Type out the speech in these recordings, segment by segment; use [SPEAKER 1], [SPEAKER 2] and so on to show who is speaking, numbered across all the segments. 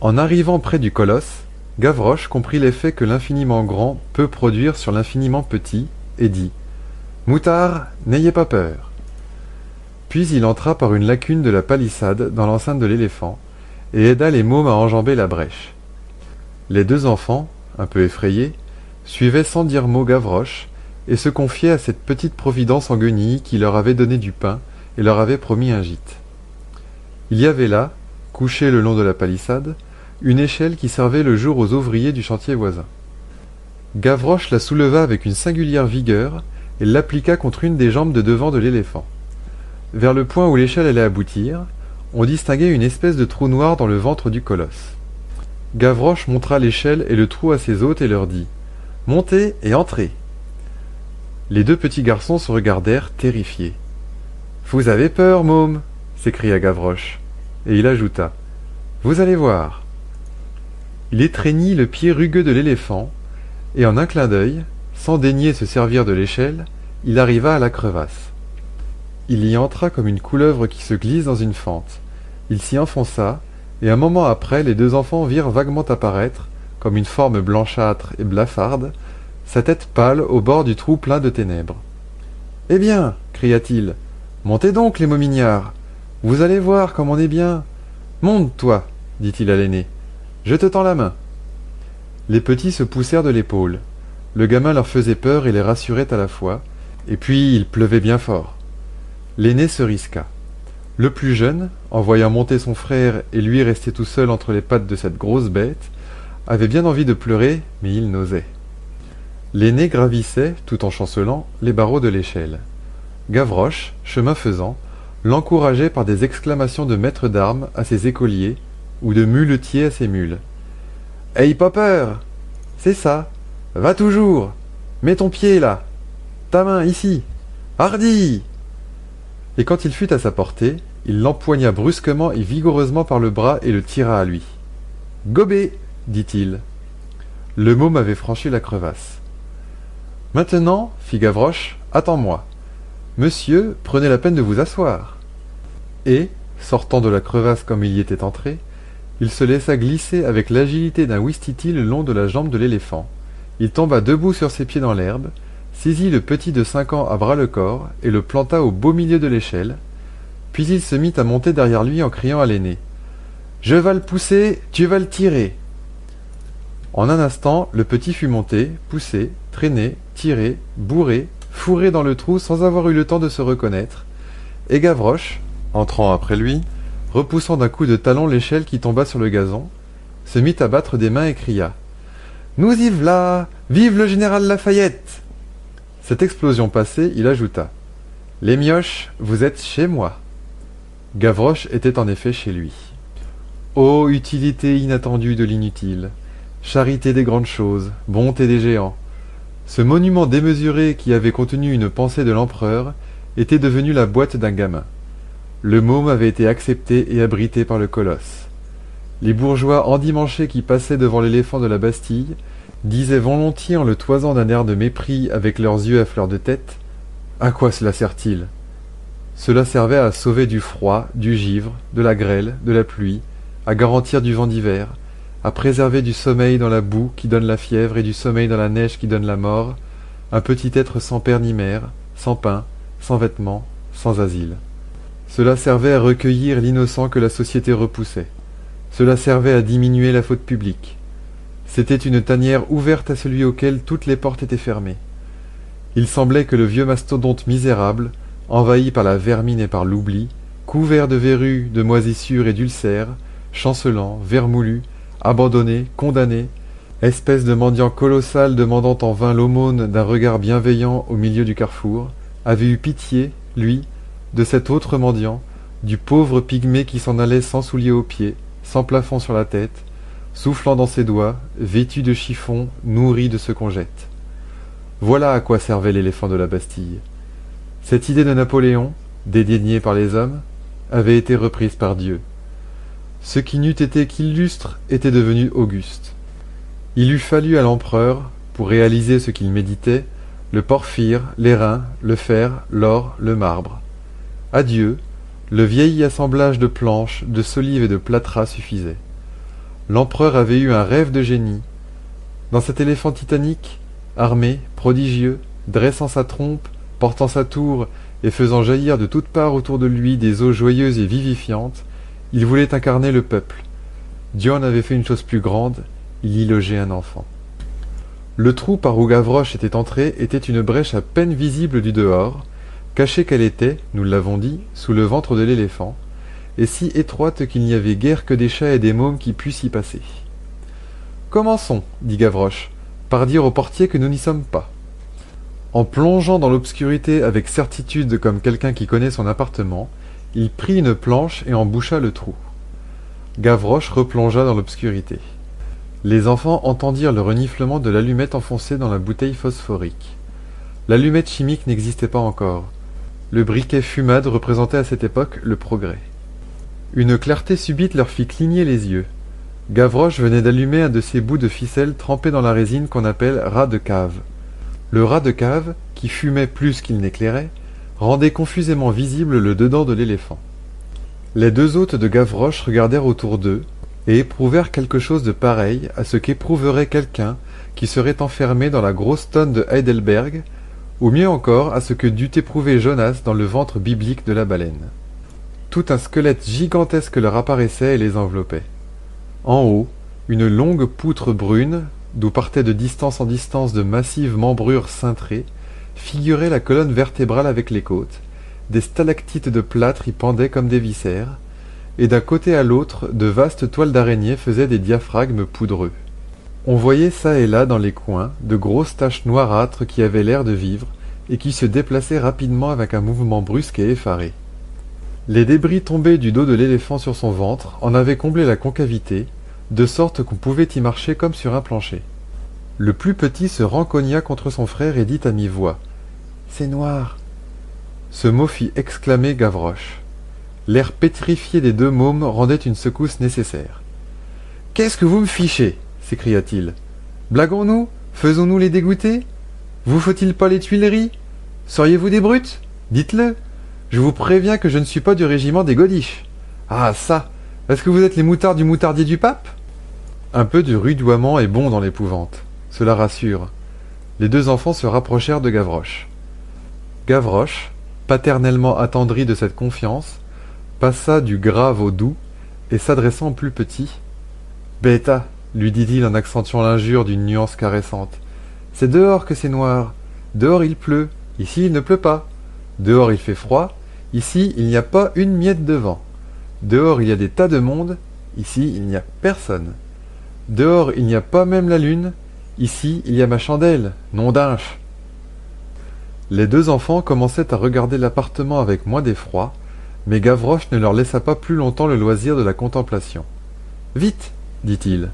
[SPEAKER 1] En arrivant près du colosse, Gavroche comprit l'effet que l'infiniment grand peut produire sur l'infiniment petit, et dit Moutard, n'ayez pas peur. Puis il entra par une lacune de la palissade dans l'enceinte de l'éléphant, et aida les mômes à enjamber la brèche. Les deux enfants, un peu effrayés, suivaient sans dire mot Gavroche, et se confiaient à cette petite providence en guenilles qui leur avait donné du pain et leur avait promis un gîte. Il y avait là, couché le long de la palissade, une échelle qui servait le jour aux ouvriers du chantier voisin. Gavroche la souleva avec une singulière vigueur et l'appliqua contre une des jambes de devant de l'éléphant. Vers le point où l'échelle allait aboutir, on distinguait une espèce de trou noir dans le ventre du colosse. Gavroche montra l'échelle et le trou à ses hôtes et leur dit Montez et entrez. Les deux petits garçons se regardèrent terrifiés. Vous avez peur, môme s'écria Gavroche, et il ajouta Vous allez voir. Il étreignit le pied rugueux de l'éléphant, et en un clin d'œil, sans daigner se servir de l'échelle, il arriva à la crevasse. Il y entra comme une couleuvre qui se glisse dans une fente. Il s'y enfonça, et un moment après les deux enfants virent vaguement apparaître, comme une forme blanchâtre et blafarde, sa tête pâle au bord du trou plein de ténèbres. Eh bien, cria-t-il, montez donc, les momignards. Vous allez voir comme on est bien. Monte, toi, dit-il à l'aîné. Je te tends la main. Les petits se poussèrent de l'épaule. Le gamin leur faisait peur et les rassurait à la fois, et puis il pleuvait bien fort. L'aîné se risqua. Le plus jeune, en voyant monter son frère et lui rester tout seul entre les pattes de cette grosse bête, avait bien envie de pleurer, mais il n'osait. L'aîné gravissait, tout en chancelant, les barreaux de l'échelle. Gavroche, chemin faisant, l'encourageait par des exclamations de maître d'armes à ses écoliers ou de muletier à ses mules. Pas peur C'est ça Va toujours Mets ton pied là Ta main ici Hardi Et quand il fut à sa portée, il l'empoigna brusquement et vigoureusement par le bras et le tira à lui. Gobé dit-il. Le môme avait franchi la crevasse. Maintenant, fit Gavroche, attends-moi. Monsieur, prenez la peine de vous asseoir. Et, sortant de la crevasse comme il y était entré, il se laissa glisser avec l'agilité d'un ouistiti le long de la jambe de l'éléphant. Il tomba debout sur ses pieds dans l'herbe, saisit le petit de cinq ans à bras le corps et le planta au beau milieu de l'échelle, puis il se mit à monter derrière lui en criant à l'aîné. Je vas le pousser, tu vas le tirer. En un instant, le petit fut monté, poussé, traîné, tiré, bourré, fourré dans le trou sans avoir eu le temps de se reconnaître, et Gavroche, entrant après lui, repoussant d'un coup de talon l'échelle qui tomba sur le gazon, se mit à battre des mains et cria. Nous y v'là. Vive le général Lafayette. Cette explosion passée, il ajouta. Les mioches, vous êtes chez moi. Gavroche était en effet chez lui. Ô utilité inattendue de l'inutile, charité des grandes choses, bonté des géants. Ce monument démesuré qui avait contenu une pensée de l'empereur était devenu la boîte d'un gamin. Le môme avait été accepté et abrité par le colosse. Les bourgeois endimanchés qui passaient devant l'éléphant de la Bastille disaient volontiers en le toisant d'un air de mépris avec leurs yeux à fleur de tête À quoi cela sert-il? Cela servait à sauver du froid, du givre, de la grêle, de la pluie, à garantir du vent d'hiver, à préserver du sommeil dans la boue qui donne la fièvre et du sommeil dans la neige qui donne la mort, un petit être sans père ni mère, sans pain, sans vêtements, sans asile. Cela servait à recueillir l'innocent que la société repoussait. Cela servait à diminuer la faute publique. C'était une tanière ouverte à celui auquel toutes les portes étaient fermées. Il semblait que le vieux mastodonte misérable, envahi par la vermine et par l'oubli, couvert de verrues, de moisissures et d'ulcères, chancelant, vermoulu, abandonné, condamné, espèce de mendiant colossal demandant en vain l'aumône d'un regard bienveillant au milieu du carrefour, avait eu pitié, lui, de cet autre mendiant, du pauvre pygmée qui s'en allait sans souliers aux pieds, sans plafond sur la tête, soufflant dans ses doigts, vêtu de chiffon, nourri de ce qu'on jette. Voilà à quoi servait l'éléphant de la Bastille. Cette idée de Napoléon, dédaignée par les hommes, avait été reprise par Dieu. Ce qui n'eût été qu'illustre était devenu auguste. Il eût fallu à l'empereur, pour réaliser ce qu'il méditait, le porphyre, l'airain, le fer, l'or, le marbre. À Dieu, le vieil assemblage de planches, de solives et de plâtras suffisait. l'empereur avait eu un rêve de génie. Dans cet éléphant titanique, armé, prodigieux, dressant sa trompe, portant sa tour et faisant jaillir de toutes parts autour de lui des eaux joyeuses et vivifiantes, il voulait incarner le peuple. Dieu en avait fait une chose plus grande, il y logeait un enfant. Le trou par où Gavroche était entré était une brèche à peine visible du dehors, cachée qu'elle était, nous l'avons dit, sous le ventre de l'éléphant, et si étroite qu'il n'y avait guère que des chats et des mômes qui puissent y passer. Commençons, dit Gavroche, par dire au portier que nous n'y sommes pas. En plongeant dans l'obscurité avec certitude comme quelqu'un qui connaît son appartement, il prit une planche et en boucha le trou. Gavroche replongea dans l'obscurité. Les enfants entendirent le reniflement de l'allumette enfoncée dans la bouteille phosphorique. L'allumette chimique n'existait pas encore. Le briquet fumade représentait à cette époque le progrès. Une clarté subite leur fit cligner les yeux. Gavroche venait d'allumer un de ces bouts de ficelle trempés dans la résine qu'on appelle rat de cave. Le rat de cave, qui fumait plus qu'il n'éclairait, rendait confusément visible le dedans de l'éléphant. Les deux hôtes de Gavroche regardèrent autour d'eux et éprouvèrent quelque chose de pareil à ce qu'éprouverait quelqu'un qui serait enfermé dans la grosse tonne de Heidelberg, ou mieux encore à ce que dut éprouver Jonas dans le ventre biblique de la baleine. Tout un squelette gigantesque leur apparaissait et les enveloppait. En haut, une longue poutre brune, d'où partaient de distance en distance de massives membrures cintrées, figurait la colonne vertébrale avec les côtes, des stalactites de plâtre y pendaient comme des viscères, et d'un côté à l'autre de vastes toiles d'araignée faisaient des diaphragmes poudreux. On voyait çà et là dans les coins de grosses taches noirâtres qui avaient l'air de vivre et qui se déplaçaient rapidement avec un mouvement brusque et effaré. Les débris tombés du dos de l'éléphant sur son ventre en avaient comblé la concavité, de sorte qu'on pouvait y marcher comme sur un plancher. Le plus petit se rencogna contre son frère et dit à mi-voix C'est noir. Ce mot fit exclamer Gavroche. L'air pétrifié des deux mômes rendait une secousse nécessaire. Qu'est-ce que vous me fichez? S'écria-t-il. Blaguons-nous? Faisons-nous les dégoûter? Vous faut-il pas les Tuileries? Seriez-vous des brutes? Dites-le je vous préviens que je ne suis pas du régiment des Godiches. Ah ça Est-ce que vous êtes les moutards du moutardier du pape? Un peu de rudoiement est bon dans l'épouvante. Cela rassure. Les deux enfants se rapprochèrent de Gavroche. Gavroche, paternellement attendri de cette confiance, passa du grave au doux, et s'adressant au plus petit. Bêta, lui dit-il en accentuant l'injure d'une nuance caressante. C'est dehors que c'est noir. Dehors il pleut. Ici il ne pleut pas. Dehors il fait froid. Ici, il n'y a pas une miette de vent. Dehors, il y a des tas de monde. Ici, il n'y a personne. Dehors, il n'y a pas même la lune. Ici, il y a ma chandelle, nom d'unche. Les deux enfants commençaient à regarder l'appartement avec moins d'effroi, mais Gavroche ne leur laissa pas plus longtemps le loisir de la contemplation. Vite dit-il.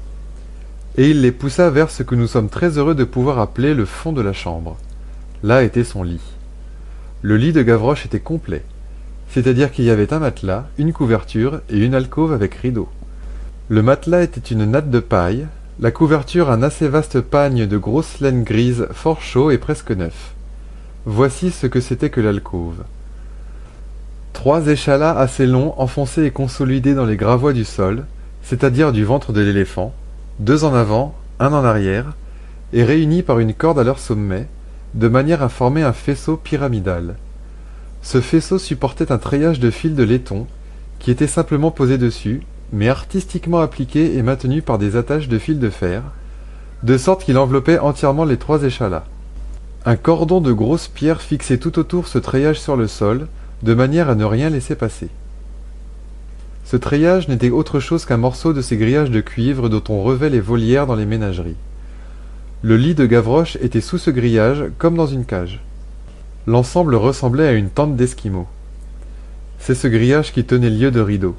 [SPEAKER 1] Et il les poussa vers ce que nous sommes très heureux de pouvoir appeler le fond de la chambre. Là était son lit. Le lit de Gavroche était complet c'est-à-dire qu'il y avait un matelas, une couverture et une alcôve avec rideau. Le matelas était une natte de paille, la couverture un assez vaste pagne de grosse laine grise fort chaud et presque neuf. Voici ce que c'était que l'alcôve. Trois échalas assez longs enfoncés et consolidés dans les gravois du sol, c'est-à-dire du ventre de l'éléphant, deux en avant, un en arrière, et réunis par une corde à leur sommet, de manière à former un faisceau pyramidal. Ce faisceau supportait un treillage de fil de laiton, qui était simplement posé dessus, mais artistiquement appliqué et maintenu par des attaches de fil de fer, de sorte qu'il enveloppait entièrement les trois échalas. Un cordon de grosses pierres fixait tout autour ce treillage sur le sol, de manière à ne rien laisser passer. Ce treillage n'était autre chose qu'un morceau de ces grillages de cuivre dont on revêt les volières dans les ménageries. Le lit de Gavroche était sous ce grillage comme dans une cage. L'ensemble ressemblait à une tente d'esquimaux. C'est ce grillage qui tenait lieu de rideau.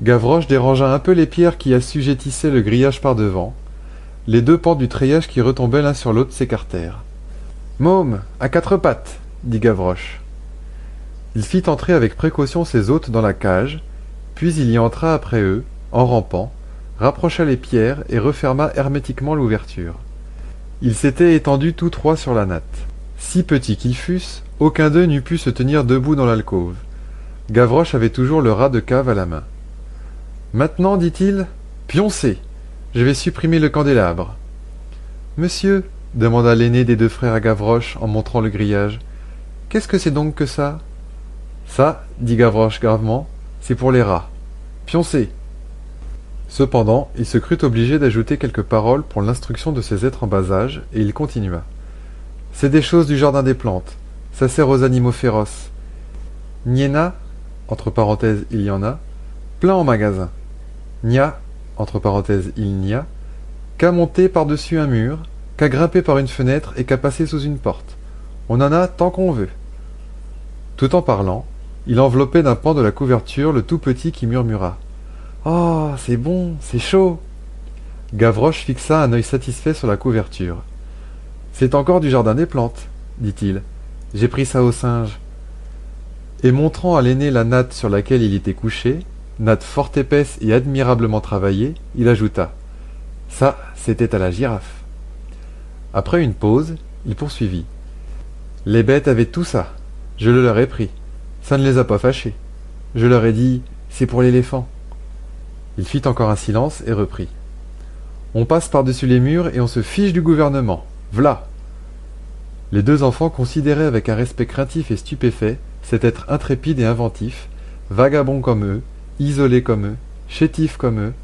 [SPEAKER 1] Gavroche dérangea un peu les pierres qui assujettissaient le grillage par devant. Les deux pans du treillage qui retombaient l'un sur l'autre s'écartèrent. Môme, à quatre pattes, dit Gavroche. Il fit entrer avec précaution ses hôtes dans la cage, puis il y entra après eux, en rampant, rapprocha les pierres et referma hermétiquement l'ouverture. Ils s'étaient étendus tous trois sur la natte. Si petits qu'ils fussent, aucun d'eux n'eût pu se tenir debout dans l'alcôve. Gavroche avait toujours le rat de cave à la main. Maintenant, dit-il, Pioncez Je vais supprimer le candélabre. Monsieur, demanda l'aîné des deux frères à Gavroche en montrant le grillage, qu'est-ce que c'est donc que ça Ça, dit Gavroche gravement, c'est pour les rats. Pioncez Cependant, il se crut obligé d'ajouter quelques paroles pour l'instruction de ces êtres en bas âge, et il continua. C'est des choses du jardin des plantes. Ça sert aux animaux féroces. Niena, entre parenthèses il y en a, plein en magasin. Nia, entre parenthèses il n'y a, qu'à monter par-dessus un mur, qu'à grimper par une fenêtre et qu'à passer sous une porte. On en a tant qu'on veut. Tout en parlant, il enveloppait d'un pan de la couverture le tout petit qui murmura. Oh, c'est bon, c'est chaud. Gavroche fixa un œil satisfait sur la couverture. C'est encore du jardin des plantes, dit-il. J'ai pris ça au singe. Et montrant à l'aîné la natte sur laquelle il était couché, natte fort épaisse et admirablement travaillée, il ajouta. Ça, c'était à la girafe. Après une pause, il poursuivit. Les bêtes avaient tout ça. Je le leur ai pris. Ça ne les a pas fâchés. Je leur ai dit, c'est pour l'éléphant. Il fit encore un silence et reprit. On passe par-dessus les murs et on se fiche du gouvernement. V'là. Les deux enfants considéraient avec un respect craintif et stupéfait cet être intrépide et inventif, vagabond comme eux, isolé comme eux, chétif comme eux,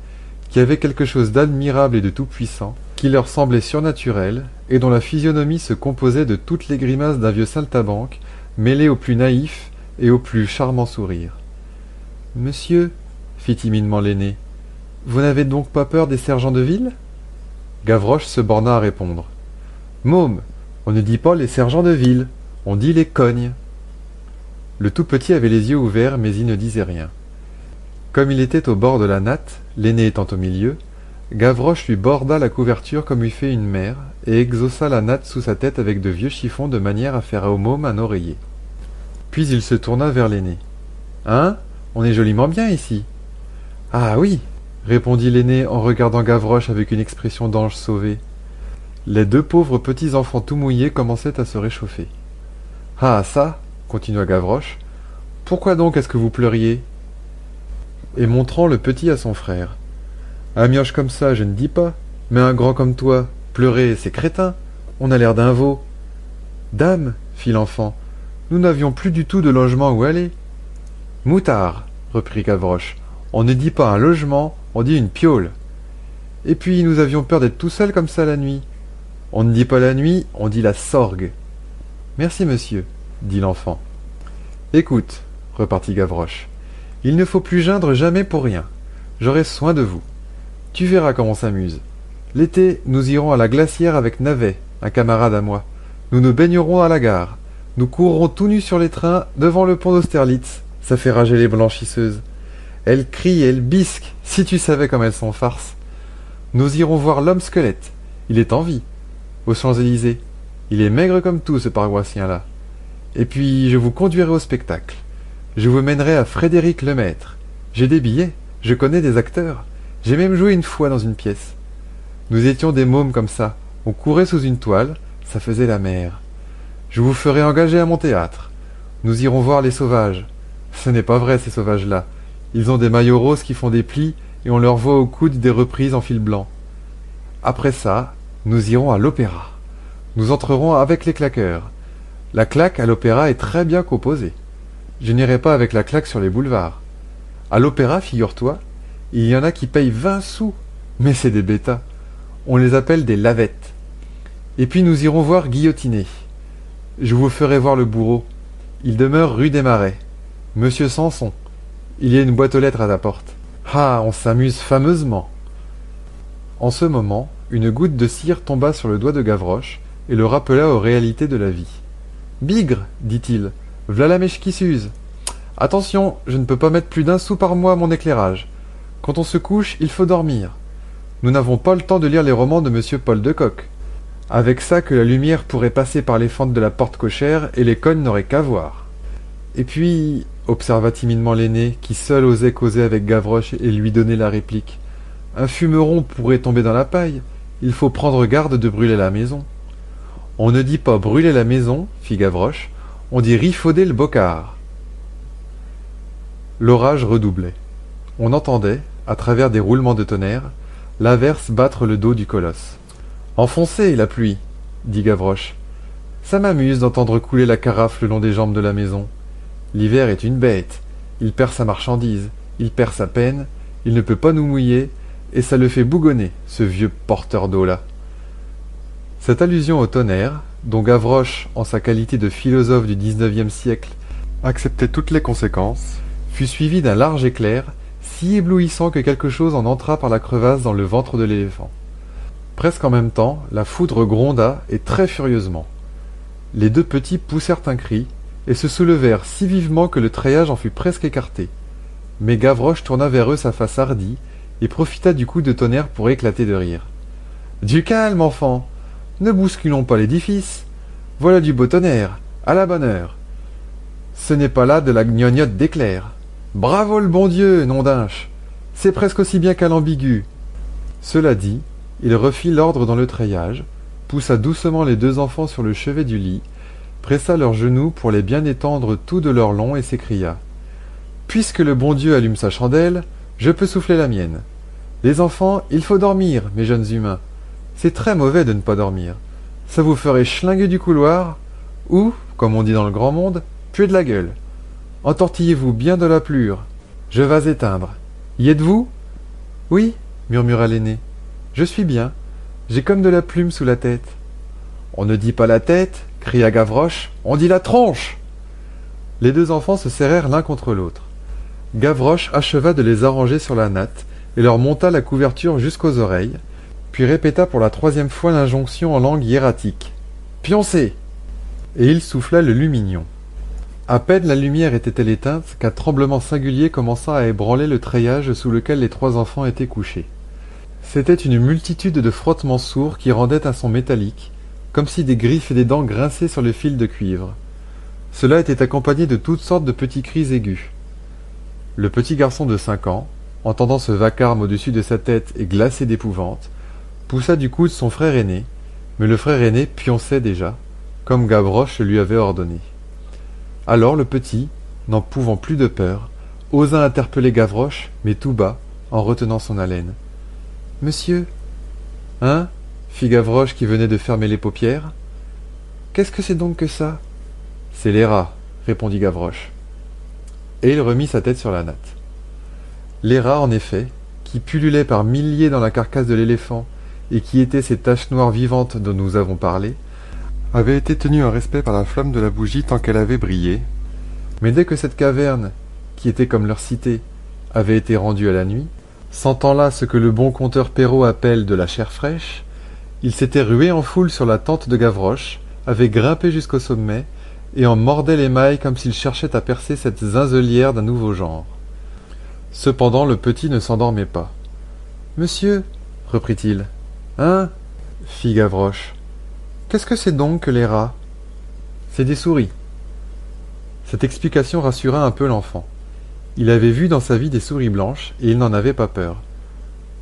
[SPEAKER 1] qui avait quelque chose d'admirable et de tout-puissant, qui leur semblait surnaturel, et dont la physionomie se composait de toutes les grimaces d'un vieux saltabanque, mêlé au plus naïf et au plus charmant sourire. Monsieur, fit timidement l'aîné, vous n'avez donc pas peur des sergents de ville? Gavroche se borna à répondre. Môme, on ne dit pas les sergents de ville, on dit les cognes. Le tout petit avait les yeux ouverts, mais il ne disait rien. Comme il était au bord de la natte, l'aîné étant au milieu, Gavroche lui borda la couverture comme eût fait une mère, et exauça la natte sous sa tête avec de vieux chiffons de manière à faire au môme un oreiller. Puis il se tourna vers l'aîné. Hein? On est joliment bien ici. Ah oui, répondit l'aîné en regardant Gavroche avec une expression d'ange sauvé. Les deux pauvres petits enfants tout mouillés commençaient à se réchauffer. Ah ça, continua Gavroche, pourquoi donc est-ce que vous pleuriez? Et montrant le petit à son frère. Un mioche comme ça, je ne dis pas, mais un grand comme toi, pleurer, c'est crétin. On a l'air d'un veau. Dame, fit l'enfant, nous n'avions plus du tout de logement où aller. Moutard, reprit Gavroche, on ne dit pas un logement, on dit une piole. Et puis nous avions peur d'être tout seuls comme ça la nuit. On ne dit pas la nuit, on dit la sorgue. Merci, monsieur, dit l'enfant. Écoute, repartit Gavroche, il ne faut plus geindre jamais pour rien. J'aurai soin de vous. Tu verras comme on s'amuse. L'été, nous irons à la glacière avec Navet, un camarade à moi. Nous nous baignerons à la gare. Nous courrons tout nus sur les trains devant le pont d'Austerlitz. Ça fait rager les blanchisseuses. Elles crient, elles bisquent, si tu savais comme elles sont farces. Nous irons voir l'homme squelette. Il est en vie. Aux Champs-Élysées. Il est maigre comme tout, ce paroissien-là. Et puis, je vous conduirai au spectacle. Je vous mènerai à Frédéric Lemaître. J'ai des billets, je connais des acteurs. J'ai même joué une fois dans une pièce. Nous étions des mômes comme ça. On courait sous une toile, ça faisait la mer. Je vous ferai engager à mon théâtre. Nous irons voir les sauvages. Ce n'est pas vrai, ces sauvages-là. Ils ont des maillots roses qui font des plis et on leur voit au coude des reprises en fil blanc. Après ça, nous irons à l'opéra. Nous entrerons avec les claqueurs. La claque à l'opéra est très bien composée. Je n'irai pas avec la claque sur les boulevards. À l'opéra, figure-toi, il y en a qui payent vingt sous. Mais c'est des bêtas. On les appelle des lavettes. Et puis nous irons voir Guillotiné. Je vous ferai voir le bourreau. Il demeure rue des Marais. Monsieur Sanson. Il y a une boîte aux lettres à ta porte. Ah, on s'amuse fameusement. En ce moment, une goutte de cire tomba sur le doigt de Gavroche et le rappela aux réalités de la vie. Bigre, dit-il, v'là la mèche qui s'use. Attention, je ne peux pas mettre plus d'un sou par mois à mon éclairage. Quand on se couche, il faut dormir. Nous n'avons pas le temps de lire les romans de monsieur Paul de Kock. Avec ça que la lumière pourrait passer par les fentes de la porte cochère et les cognes n'auraient qu'à voir. Et puis, observa timidement l'aîné, qui seul osait causer avec Gavroche et lui donner la réplique. Un fumeron pourrait tomber dans la paille. Il faut prendre garde de brûler la maison. On ne dit pas brûler la maison, fit Gavroche, on dit rifauder le bocard. L'orage redoublait. On entendait, à travers des roulements de tonnerre, l'averse battre le dos du colosse. Enfoncez, la pluie, dit Gavroche. Ça m'amuse d'entendre couler la carafe le long des jambes de la maison. L'hiver est une bête. Il perd sa marchandise, il perd sa peine, il ne peut pas nous mouiller, et ça le fait bougonner, ce vieux porteur d'eau-là. Cette allusion au tonnerre, dont Gavroche, en sa qualité de philosophe du XIXe siècle, acceptait toutes les conséquences, fut suivie d'un large éclair, si éblouissant que quelque chose en entra par la crevasse dans le ventre de l'éléphant. Presque en même temps, la foudre gronda, et très furieusement. Les deux petits poussèrent un cri, et se soulevèrent si vivement que le treillage en fut presque écarté. Mais Gavroche tourna vers eux sa face hardie, et profita du coup de tonnerre pour éclater de rire. Du calme, enfant Ne bousculons pas l'édifice Voilà du beau tonnerre, à la bonne heure Ce n'est pas là de la gnognotte d'éclair Bravo le bon Dieu, nom d'unche C'est presque aussi bien qu'à l'ambigu Cela dit, il refit l'ordre dans le treillage, poussa doucement les deux enfants sur le chevet du lit, pressa leurs genoux pour les bien étendre tout de leur long et s'écria Puisque le bon Dieu allume sa chandelle, je peux souffler la mienne. Les enfants, il faut dormir, mes jeunes humains. C'est très mauvais de ne pas dormir. Ça vous ferait schlinguer du couloir, ou, comme on dit dans le grand monde, puer de la gueule. Entortillez-vous bien de la plure. Je vas éteindre. Y êtes-vous? Oui, murmura l'aîné. Je suis bien. J'ai comme de la plume sous la tête. On ne dit pas la tête, cria Gavroche, on dit la tronche. Les deux enfants se serrèrent l'un contre l'autre. Gavroche acheva de les arranger sur la natte et leur monta la couverture jusqu'aux oreilles, puis répéta pour la troisième fois l'injonction en langue hiératique. Pioncez Et il souffla le lumignon. À peine la lumière était-elle éteinte qu'un tremblement singulier commença à ébranler le treillage sous lequel les trois enfants étaient couchés. C'était une multitude de frottements sourds qui rendaient un son métallique, comme si des griffes et des dents grinçaient sur le fil de cuivre. Cela était accompagné de toutes sortes de petits cris aigus. Le petit garçon de cinq ans, entendant ce vacarme au-dessus de sa tête et glacé d'épouvante, poussa du coude son frère aîné, mais le frère aîné pionçait déjà, comme Gavroche lui avait ordonné. Alors le petit, n'en pouvant plus de peur, osa interpeller Gavroche, mais tout bas, en retenant son haleine. Monsieur Hein fit Gavroche qui venait de fermer les paupières. Qu'est-ce que c'est donc que ça? C'est les rats, répondit Gavroche et il remit sa tête sur la natte. Les rats, en effet, qui pullulaient par milliers dans la carcasse de l'éléphant, et qui étaient ces taches noires vivantes dont nous avons parlé, avaient été tenus en respect par la flamme de la bougie tant qu'elle avait brillé. Mais dès que cette caverne, qui était comme leur cité, avait été rendue à la nuit, sentant là ce que le bon conteur Perrault appelle de la chair fraîche, ils s'étaient rués en foule sur la tente de Gavroche, avaient grimpé jusqu'au sommet, et en mordait les mailles comme s'il cherchait à percer cette zinzelière d'un nouveau genre. Cependant le petit ne s'endormait pas. Monsieur, reprit-il. Hein? fit Gavroche. Qu'est-ce que c'est donc que les rats? C'est des souris. Cette explication rassura un peu l'enfant. Il avait vu dans sa vie des souris blanches, et il n'en avait pas peur.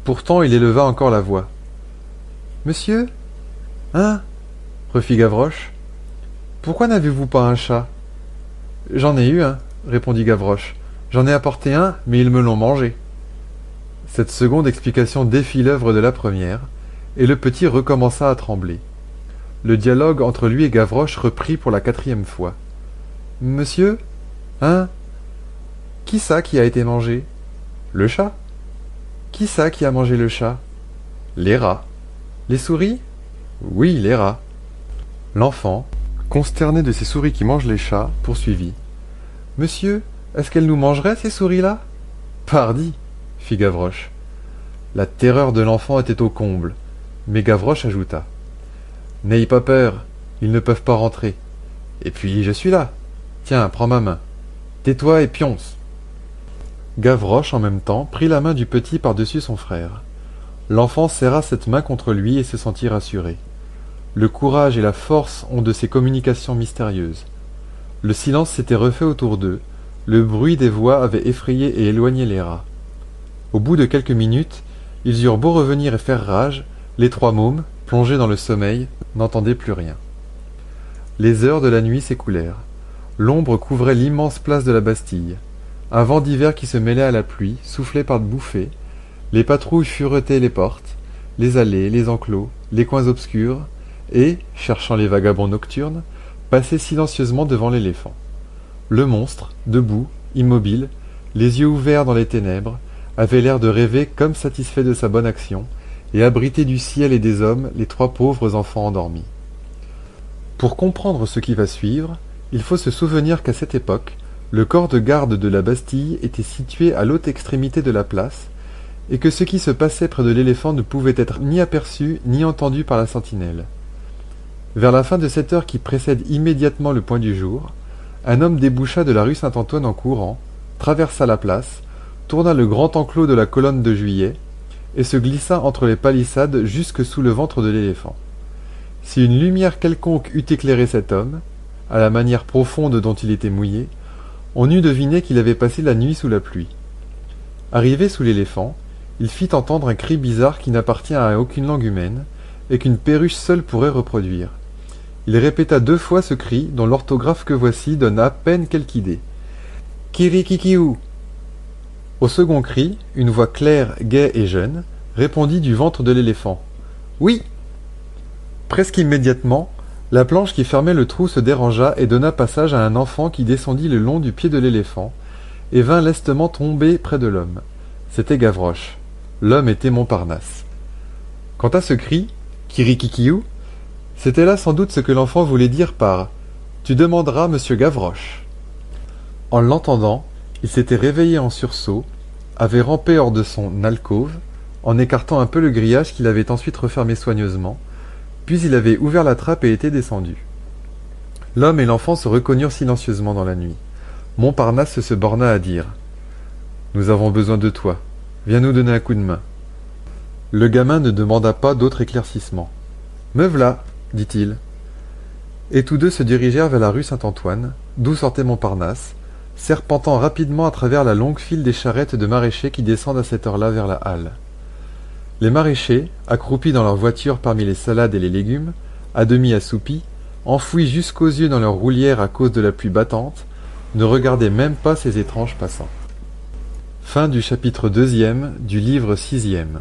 [SPEAKER 1] Pourtant il éleva encore la voix. Monsieur? Hein? refit Gavroche. Pourquoi n'avez-vous pas un chat? J'en ai eu un, répondit Gavroche. J'en ai apporté un, mais ils me l'ont mangé. Cette seconde explication défit l'œuvre de la première, et le petit recommença à trembler. Le dialogue entre lui et Gavroche reprit pour la quatrième fois. Monsieur? Hein? Qui ça qui a été mangé? Le chat? Qui ça qui a mangé le chat? Les rats. Les souris? Oui, les rats. L'enfant, consterné de ces souris qui mangent les chats, poursuivit. Monsieur, est-ce qu'elles nous mangeraient, ces souris-là? Pardi, fit Gavroche. La terreur de l'enfant était au comble, mais Gavroche ajouta. N'aie pas peur, ils ne peuvent pas rentrer. Et puis je suis là. Tiens, prends ma main. Tais-toi et pionce. Gavroche, en même temps, prit la main du petit par-dessus son frère. L'enfant serra cette main contre lui et se sentit rassuré. Le courage et la force ont de ces communications mystérieuses. Le silence s'était refait autour d'eux, le bruit des voix avait effrayé et éloigné les rats. Au bout de quelques minutes, ils eurent beau revenir et faire rage, les trois mômes, plongés dans le sommeil, n'entendaient plus rien. Les heures de la nuit s'écoulèrent. L'ombre couvrait l'immense place de la Bastille. Un vent d'hiver qui se mêlait à la pluie, soufflait par bouffées, Les patrouilles furetaient les portes, les allées, les enclos, les coins obscurs, et, cherchant les vagabonds nocturnes, passaient silencieusement devant l'éléphant. Le monstre, debout, immobile, les yeux ouverts dans les ténèbres, avait l'air de rêver comme satisfait de sa bonne action, et abritait du ciel et des hommes les trois pauvres enfants endormis. Pour comprendre ce qui va suivre, il faut se souvenir qu'à cette époque, le corps de garde de la Bastille était situé à l'autre extrémité de la place, et que ce qui se passait près de l'éléphant ne pouvait être ni aperçu ni entendu par la sentinelle. Vers la fin de cette heure qui précède immédiatement le point du jour, un homme déboucha de la rue Saint-Antoine en courant, traversa la place, tourna le grand enclos de la colonne de juillet, et se glissa entre les palissades jusque sous le ventre de l'éléphant. Si une lumière quelconque eût éclairé cet homme, à la manière profonde dont il était mouillé, on eût deviné qu'il avait passé la nuit sous la pluie. Arrivé sous l'éléphant, il fit entendre un cri bizarre qui n'appartient à aucune langue humaine, et qu'une perruche seule pourrait reproduire. Il répéta deux fois ce cri, dont l'orthographe que voici donne à peine quelque idée. Kirikikiou Au second cri, une voix claire, gaie et jeune, répondit du ventre de l'éléphant. Oui Presque immédiatement, la planche qui fermait le trou se dérangea et donna passage à un enfant qui descendit le long du pied de l'éléphant, et vint lestement tomber près de l'homme. C'était Gavroche. L'homme était Montparnasse. Quant à ce cri, Kirikikiou, c'était là sans doute ce que l'enfant voulait dire par Tu demanderas monsieur Gavroche. En l'entendant, il s'était réveillé en sursaut, avait rampé hors de son alcôve, en écartant un peu le grillage qu'il avait ensuite refermé soigneusement, puis il avait ouvert la trappe et était descendu. L'homme et l'enfant se reconnurent silencieusement dans la nuit. Montparnasse se borna à dire Nous avons besoin de toi. Viens nous donner un coup de main. Le gamin ne demanda pas d'autre éclaircissement. Me v'là, dit-il. Et tous deux se dirigèrent vers la rue Saint-Antoine, d'où sortait Montparnasse, serpentant rapidement à travers la longue file des charrettes de maraîchers qui descendent à cette heure-là vers la halle. Les maraîchers, accroupis dans leurs voitures parmi les salades et les légumes, à demi assoupis, enfouis jusqu'aux yeux dans leur roulière à cause de la pluie battante, ne regardaient même pas ces étranges passants. Fin du chapitre deuxième du livre sixième.